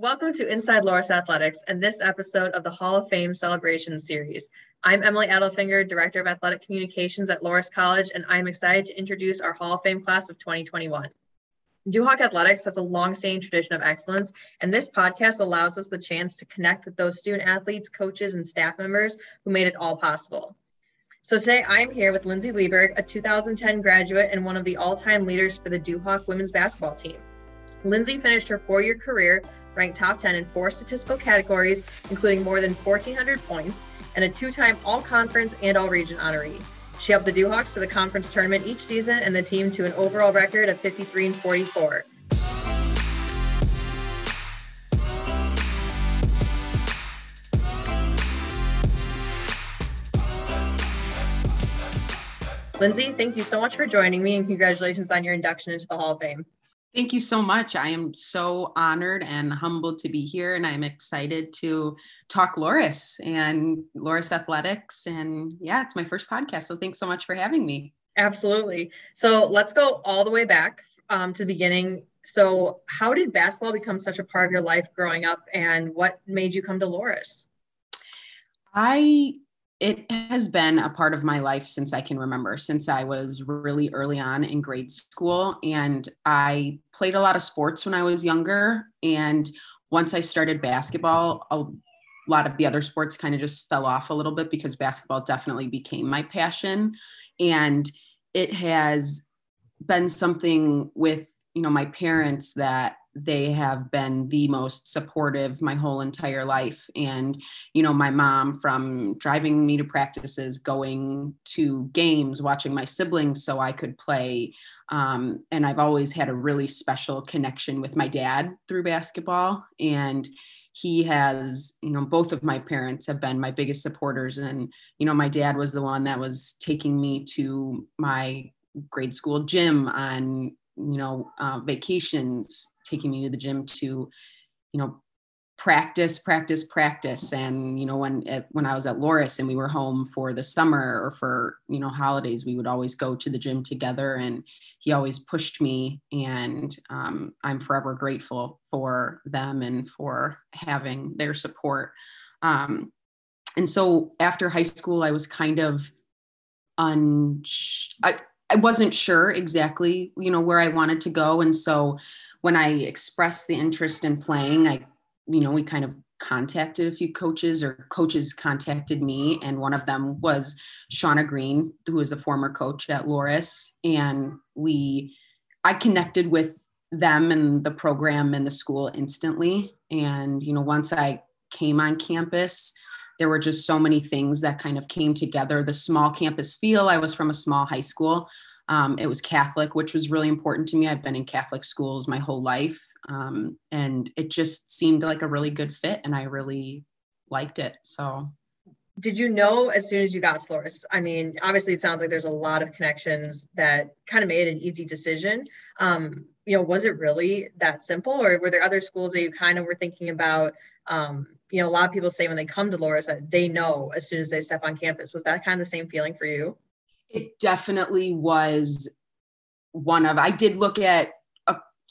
Welcome to Inside Loras Athletics and this episode of the Hall of Fame Celebration Series. I'm Emily Adelfinger, Director of Athletic Communications at Loras College, and I'm excited to introduce our Hall of Fame class of 2021. Duhawk Athletics has a long-standing tradition of excellence, and this podcast allows us the chance to connect with those student athletes, coaches, and staff members who made it all possible. So today I'm here with Lindsay Lieberg, a 2010 graduate and one of the all-time leaders for the Duhawk women's basketball team. Lindsay finished her four-year career ranked top 10 in four statistical categories, including more than 1,400 points, and a two time All Conference and All Region honoree. She helped the Duhawks to the conference tournament each season and the team to an overall record of 53 and 44. Lindsay, thank you so much for joining me and congratulations on your induction into the Hall of Fame. Thank you so much. I am so honored and humbled to be here, and I'm excited to talk Loras and Loras Athletics. And yeah, it's my first podcast. So thanks so much for having me. Absolutely. So let's go all the way back um, to the beginning. So, how did basketball become such a part of your life growing up, and what made you come to Loras? I it has been a part of my life since I can remember, since I was really early on in grade school. And I played a lot of sports when I was younger. And once I started basketball, a lot of the other sports kind of just fell off a little bit because basketball definitely became my passion. And it has been something with, you know, my parents that they have been the most supportive my whole entire life. And you know my mom from driving me to practices going to games watching my siblings so i could play um, and i've always had a really special connection with my dad through basketball. And he has you know both of my parents have been my biggest supporters. And you know my dad was the one that was taking me to my grade school gym on you know uh, vacations taking me to the gym to, you know, practice, practice, practice. And, you know, when, at, when I was at Loras and we were home for the summer or for, you know, holidays, we would always go to the gym together and he always pushed me. And um, I'm forever grateful for them and for having their support. Um, and so after high school, I was kind of un, I, I wasn't sure exactly, you know, where I wanted to go. And so when I expressed the interest in playing, I, you know, we kind of contacted a few coaches or coaches contacted me and one of them was shauna green who is a former coach at Loras. and we i connected with them and the program and the school instantly and you know once i came on campus there were just so many things that kind of came together the small campus feel i was from a small high school um, it was Catholic, which was really important to me. I've been in Catholic schools my whole life. Um, and it just seemed like a really good fit, and I really liked it. So, did you know as soon as you got to Loras? I mean, obviously, it sounds like there's a lot of connections that kind of made an easy decision. Um, you know, was it really that simple, or were there other schools that you kind of were thinking about? Um, you know, a lot of people say when they come to Loras that they know as soon as they step on campus. Was that kind of the same feeling for you? it definitely was one of i did look at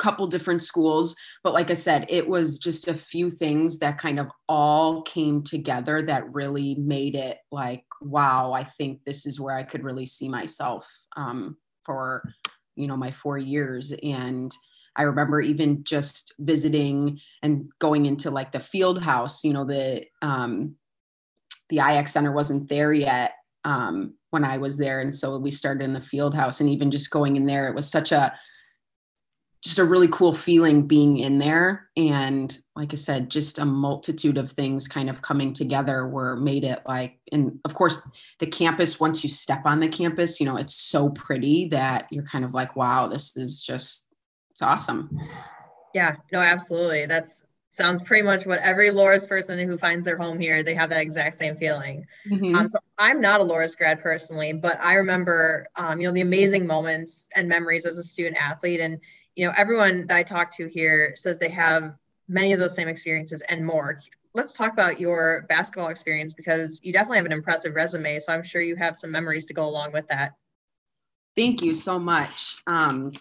couple different schools but like i said it was just a few things that kind of all came together that really made it like wow i think this is where i could really see myself um, for you know my four years and i remember even just visiting and going into like the field house you know the um, the ix center wasn't there yet um, when I was there. And so we started in the field house and even just going in there, it was such a just a really cool feeling being in there. And like I said, just a multitude of things kind of coming together were made it like, and of course, the campus, once you step on the campus, you know, it's so pretty that you're kind of like, wow, this is just, it's awesome. Yeah, no, absolutely. That's sounds pretty much what every Loras person who finds their home here, they have that exact same feeling. Mm-hmm. Um, so I'm not a Loras grad personally, but I remember, um, you know, the amazing moments and memories as a student athlete. And, you know, everyone that I talk to here says they have many of those same experiences and more. Let's talk about your basketball experience because you definitely have an impressive resume. So I'm sure you have some memories to go along with that. Thank you so much. Um,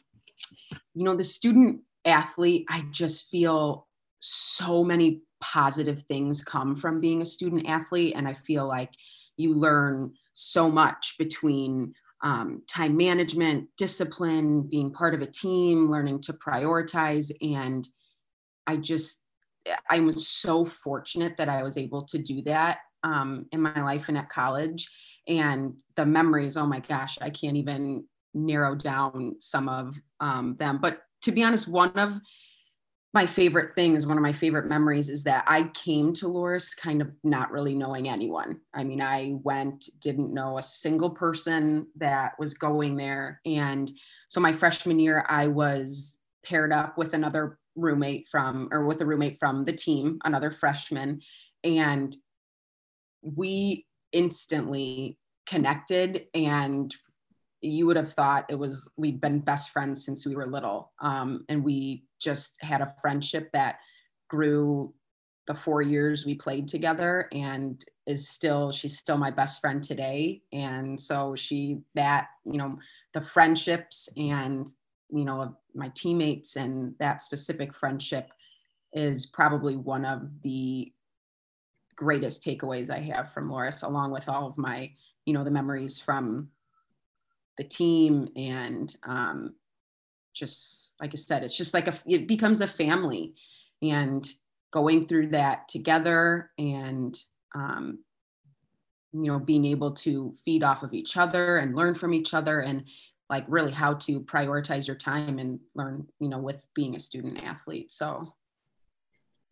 you know, the student athlete, I just feel so many positive things come from being a student athlete. And I feel like you learn so much between um, time management, discipline, being part of a team, learning to prioritize. And I just, I was so fortunate that I was able to do that um, in my life and at college. And the memories, oh my gosh, I can't even narrow down some of um, them. But to be honest, one of my favorite things, one of my favorite memories is that I came to Loras kind of not really knowing anyone. I mean, I went, didn't know a single person that was going there. And so my freshman year, I was paired up with another roommate from, or with a roommate from the team, another freshman. And we instantly connected and you would have thought it was we've been best friends since we were little um, and we just had a friendship that grew the four years we played together and is still she's still my best friend today. And so she that you know the friendships and you know my teammates and that specific friendship is probably one of the greatest takeaways i have from Loras along with all of my you know the memories from the team and um, just like I said, it's just like a, it becomes a family and going through that together and, um, you know, being able to feed off of each other and learn from each other and like really how to prioritize your time and learn, you know, with being a student athlete. So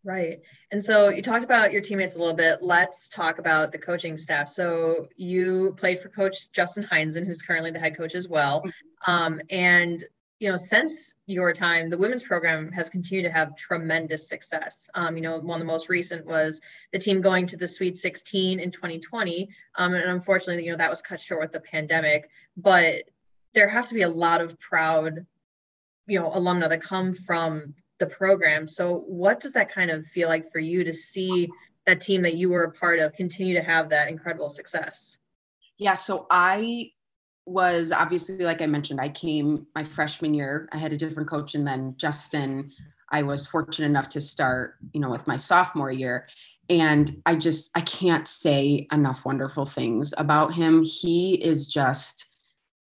Right. And so you talked about your teammates a little bit. Let's talk about the coaching staff. So you played for Coach Justin Heinzen, who's currently the head coach as well. Um, and you know, since your time, the women's program has continued to have tremendous success. Um, you know, one of the most recent was the team going to the Sweet 16 in 2020. Um, and unfortunately, you know, that was cut short with the pandemic. But there have to be a lot of proud, you know, alumni that come from the program. So, what does that kind of feel like for you to see that team that you were a part of continue to have that incredible success? Yeah, so I was obviously, like I mentioned, I came my freshman year. I had a different coach, and then Justin, I was fortunate enough to start, you know, with my sophomore year. And I just, I can't say enough wonderful things about him. He is just,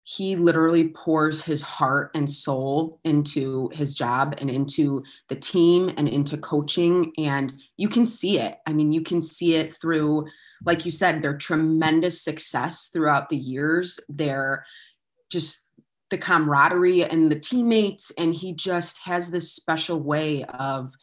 he literally pours his heart and soul into his job and into the team and into coaching and you can see it i mean you can see it through like you said their tremendous success throughout the years their just the camaraderie and the teammates and he just has this special way of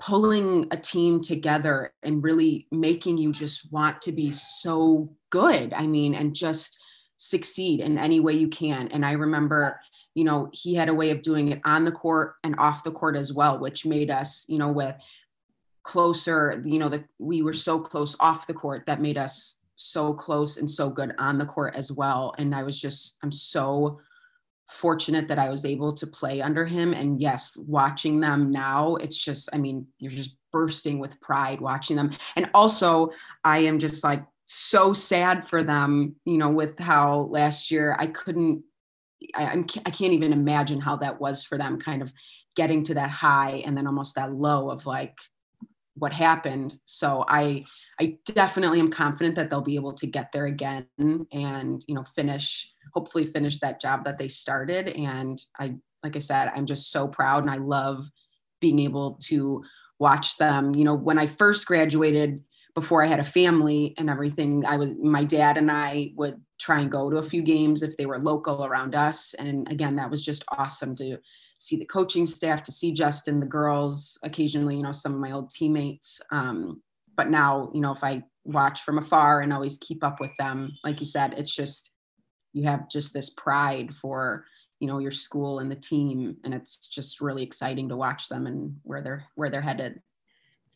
pulling a team together and really making you just want to be so good i mean and just succeed in any way you can. And I remember, you know, he had a way of doing it on the court and off the court as well, which made us, you know, with closer, you know, that we were so close off the court that made us so close and so good on the court as well. And I was just, I'm so fortunate that I was able to play under him. And yes, watching them now, it's just, I mean, you're just bursting with pride watching them. And also, I am just like so sad for them, you know, with how last year I couldn't, I, I'm, I can't even imagine how that was for them, kind of getting to that high and then almost that low of like what happened. So I, I definitely am confident that they'll be able to get there again and, you know, finish, hopefully finish that job that they started. And I, like I said, I'm just so proud and I love being able to watch them. You know, when I first graduated, before I had a family and everything, I was my dad and I would try and go to a few games if they were local around us. And again, that was just awesome to see the coaching staff, to see Justin, the girls, occasionally, you know, some of my old teammates. Um, but now, you know, if I watch from afar and always keep up with them, like you said, it's just you have just this pride for you know your school and the team and it's just really exciting to watch them and where they're where they're headed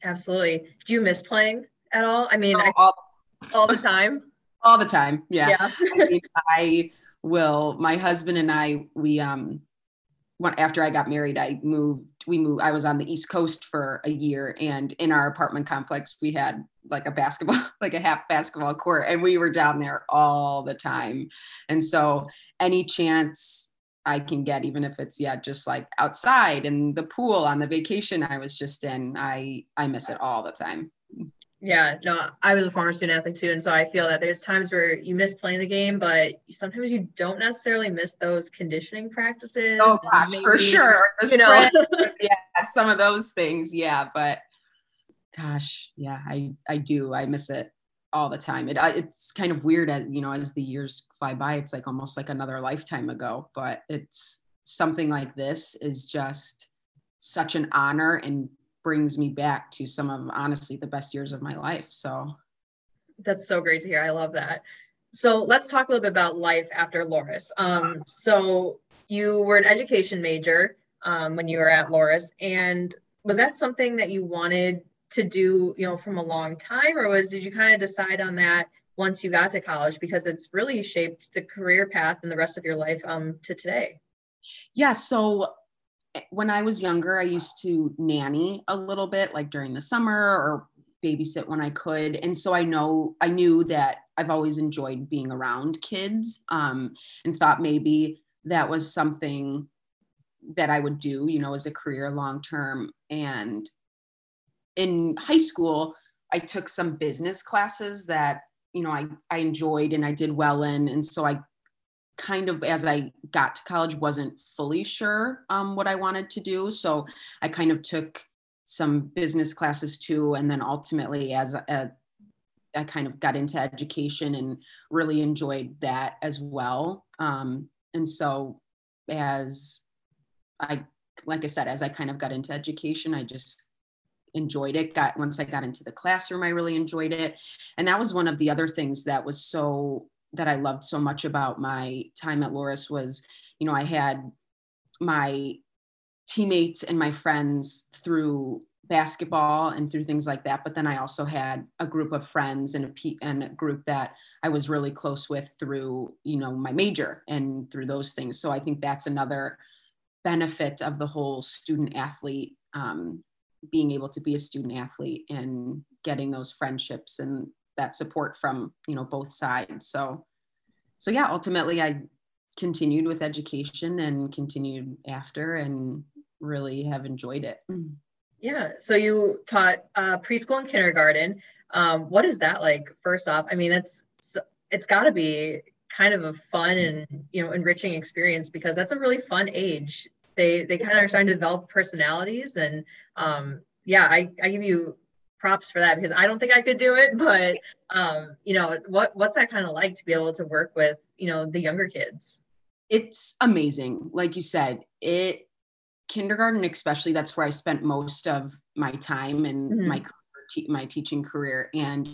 absolutely do you miss playing at all? I mean, I, all, all the time. All the time. Yeah. yeah. I, mean, I will. My husband and I, we um, when, after I got married, I moved. We moved. I was on the East Coast for a year, and in our apartment complex, we had like a basketball, like a half basketball court, and we were down there all the time. And so, any chance I can get, even if it's yeah, just like outside and the pool on the vacation I was just in. I I miss it all the time. Yeah, no, I was a former student athlete too, and so I feel that there's times where you miss playing the game, but sometimes you don't necessarily miss those conditioning practices. Oh, gosh, maybe, for sure. The you know, yeah, some of those things, yeah. But gosh, yeah, I I do. I miss it all the time. It it's kind of weird as you know as the years fly by. It's like almost like another lifetime ago. But it's something like this is just such an honor and brings me back to some of honestly the best years of my life. So that's so great to hear. I love that. So let's talk a little bit about life after Loras. Um, so you were an education major um, when you were at Loras, and was that something that you wanted to do, you know, from a long time, or was did you kind of decide on that once you got to college because it's really shaped the career path and the rest of your life um, to today? Yeah. So when I was younger, I used to nanny a little bit, like during the summer or babysit when I could. And so I know I knew that I've always enjoyed being around kids um, and thought maybe that was something that I would do, you know, as a career long term. And in high school, I took some business classes that, you know, I, I enjoyed and I did well in. And so I kind of as I got to college wasn't fully sure um, what I wanted to do. So I kind of took some business classes too, and then ultimately as I kind of got into education and really enjoyed that as well. Um, and so as I like I said, as I kind of got into education, I just enjoyed it. Got once I got into the classroom, I really enjoyed it. And that was one of the other things that was so that I loved so much about my time at Loras was, you know, I had my teammates and my friends through basketball and through things like that. But then I also had a group of friends and a and a group that I was really close with through, you know, my major and through those things. So I think that's another benefit of the whole student athlete um, being able to be a student athlete and getting those friendships and that support from you know both sides. So so yeah ultimately i continued with education and continued after and really have enjoyed it. Yeah. So you taught uh, preschool and kindergarten. Um, what is that like first off? I mean it's it's got to be kind of a fun and you know enriching experience because that's a really fun age. They they kind of are starting to develop personalities and um, yeah I, I give you props for that because I don't think I could do it. But um, you know, what what's that kind of like to be able to work with you know the younger kids? It's amazing, like you said. It kindergarten, especially, that's where I spent most of my time and mm-hmm. my my teaching career and.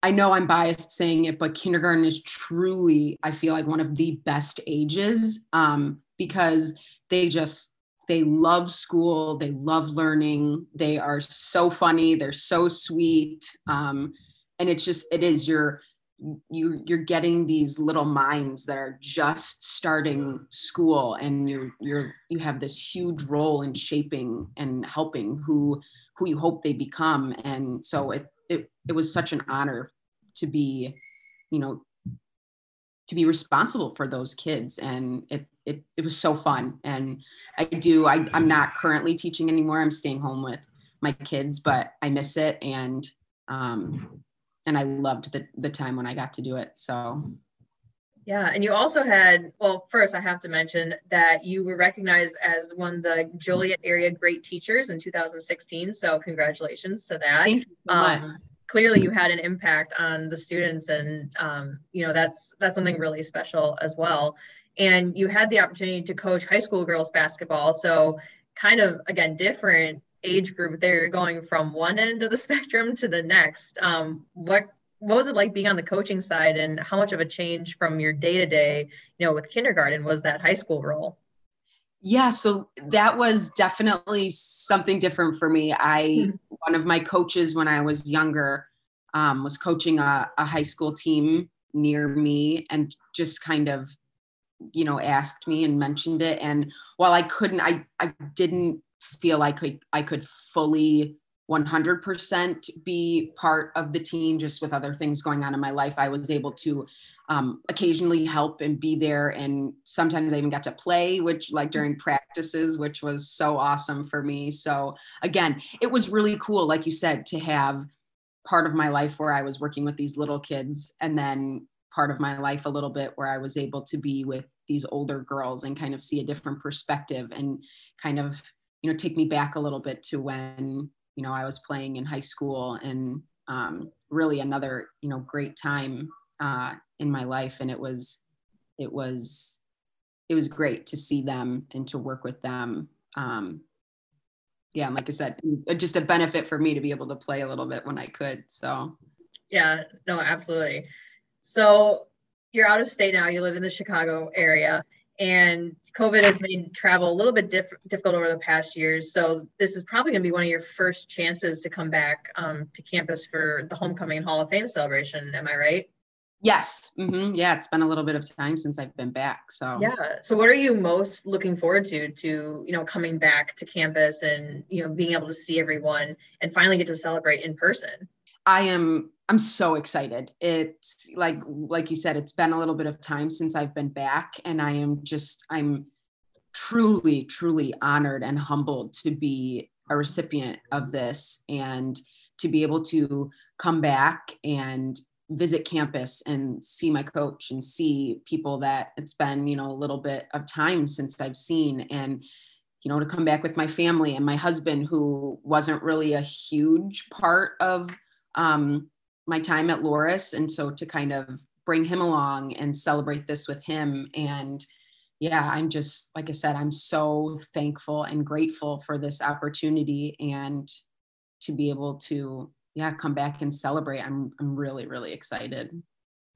I know I'm biased saying it, but kindergarten is truly, I feel like, one of the best ages um, because they just they love school. They love learning. They are so funny. They're so sweet. Um, and it's just it is your you you're getting these little minds that are just starting school and you're you're you have this huge role in shaping and helping who who you hope they become. And so it it, it was such an honor to be you know to be responsible for those kids. And it it, it was so fun. And i do I, i'm not currently teaching anymore. I'm staying home with my kids but i miss it. And um and i loved the the time when i got to do it. So. Yeah, and you also had, well, first I have to mention that you were recognized as one of the Joliet area great teachers in 2016. So congratulations to that. Thank you so um, much. clearly you had an impact on the students and um, you know that's that's something really special as well and you had the opportunity to coach high school girls basketball so kind of again different age group they're going from one end of the spectrum to the next um, what what was it like being on the coaching side and how much of a change from your day to day you know with kindergarten was that high school role yeah, so that was definitely something different for me. I mm-hmm. one of my coaches when I was younger um, was coaching a, a high school team near me and just kind of you know asked me and mentioned it and while i couldn't i i didn't feel like I, I could fully 100% be part of the team just with other things going on in my life i was able to um, occasionally help and be there. And sometimes I even got to play, which like during practices, which was so awesome for me. So again, it was really cool, like you said, to have part of my life where I was working with these little kids and then part of my life a little bit where I was able to be with these older girls and kind of see a different perspective and kind of, you know, take me back a little bit to when, you know, I was playing in high school and um, really another, you know, great time uh, in my life. And it was it was it was great to see them and to work with them. Um, yeah and like i said just a benefit for me to be able to play a little bit when i could so. Yeah no absolutely so you're out of state now you live in the chicago area and covid has made travel a little bit diff- difficult over the past years so this is probably going to be one of your first chances to come back um, to campus for the homecoming hall of fame celebration am i right Yes. Mm-hmm. Yeah, it's been a little bit of time since I've been back. So yeah. So what are you most looking forward to to, you know, coming back to campus and, you know, being able to see everyone and finally get to celebrate in person? I am I'm so excited. It's like like you said, it's been a little bit of time since I've been back and I am just I'm truly, truly honored and humbled to be a recipient of this and to be able to come back and visit campus and see my coach and see people that it's been you know a little bit of time since i've seen and you know to come back with my family and my husband who wasn't really a huge part of um, my time at Loras. and so to kind of bring him along and celebrate this with him and yeah i'm just like i said i'm so thankful and grateful for this opportunity and to be able to yeah, come back and celebrate. I'm I'm really really excited.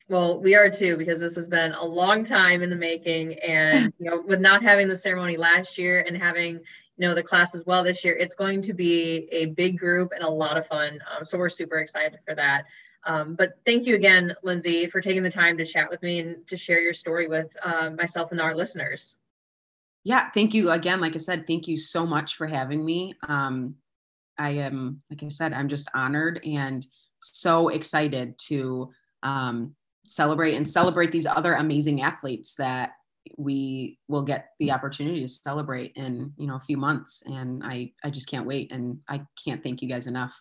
Well, we are too because this has been a long time in the making, and you know, with not having the ceremony last year and having you know the class as well this year, it's going to be a big group and a lot of fun. Um, so we're super excited for that. Um, but thank you again, Lindsay, for taking the time to chat with me and to share your story with uh, myself and our listeners. Yeah, thank you again. Like I said, thank you so much for having me. Um, I am, like I said, I'm just honored and so excited to um, celebrate and celebrate these other amazing athletes that we will get the mm. opportunity to celebrate in you know a few months and i i just can't wait and i can't thank you guys enough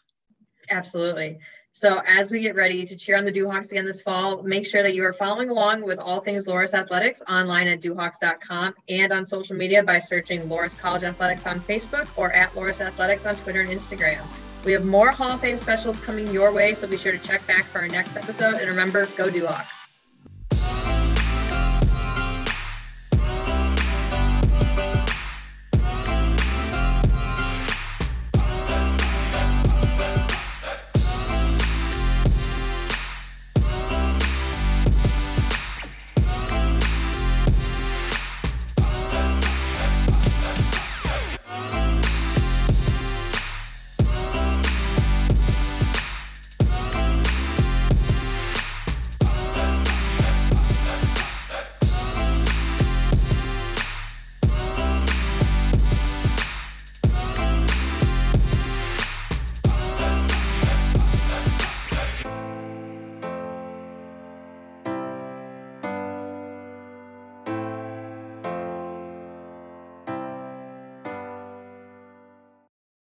Absolutely. So as we get ready to cheer on the Duhawks again this fall, make sure that you are following along with all things Loras Athletics online at duhawks.com and on social media by searching Loras College Athletics on Facebook or at Loras Athletics on Twitter and Instagram. We have more Hall of Fame specials coming your way, so be sure to check back for our next episode. And remember, go Duhawks.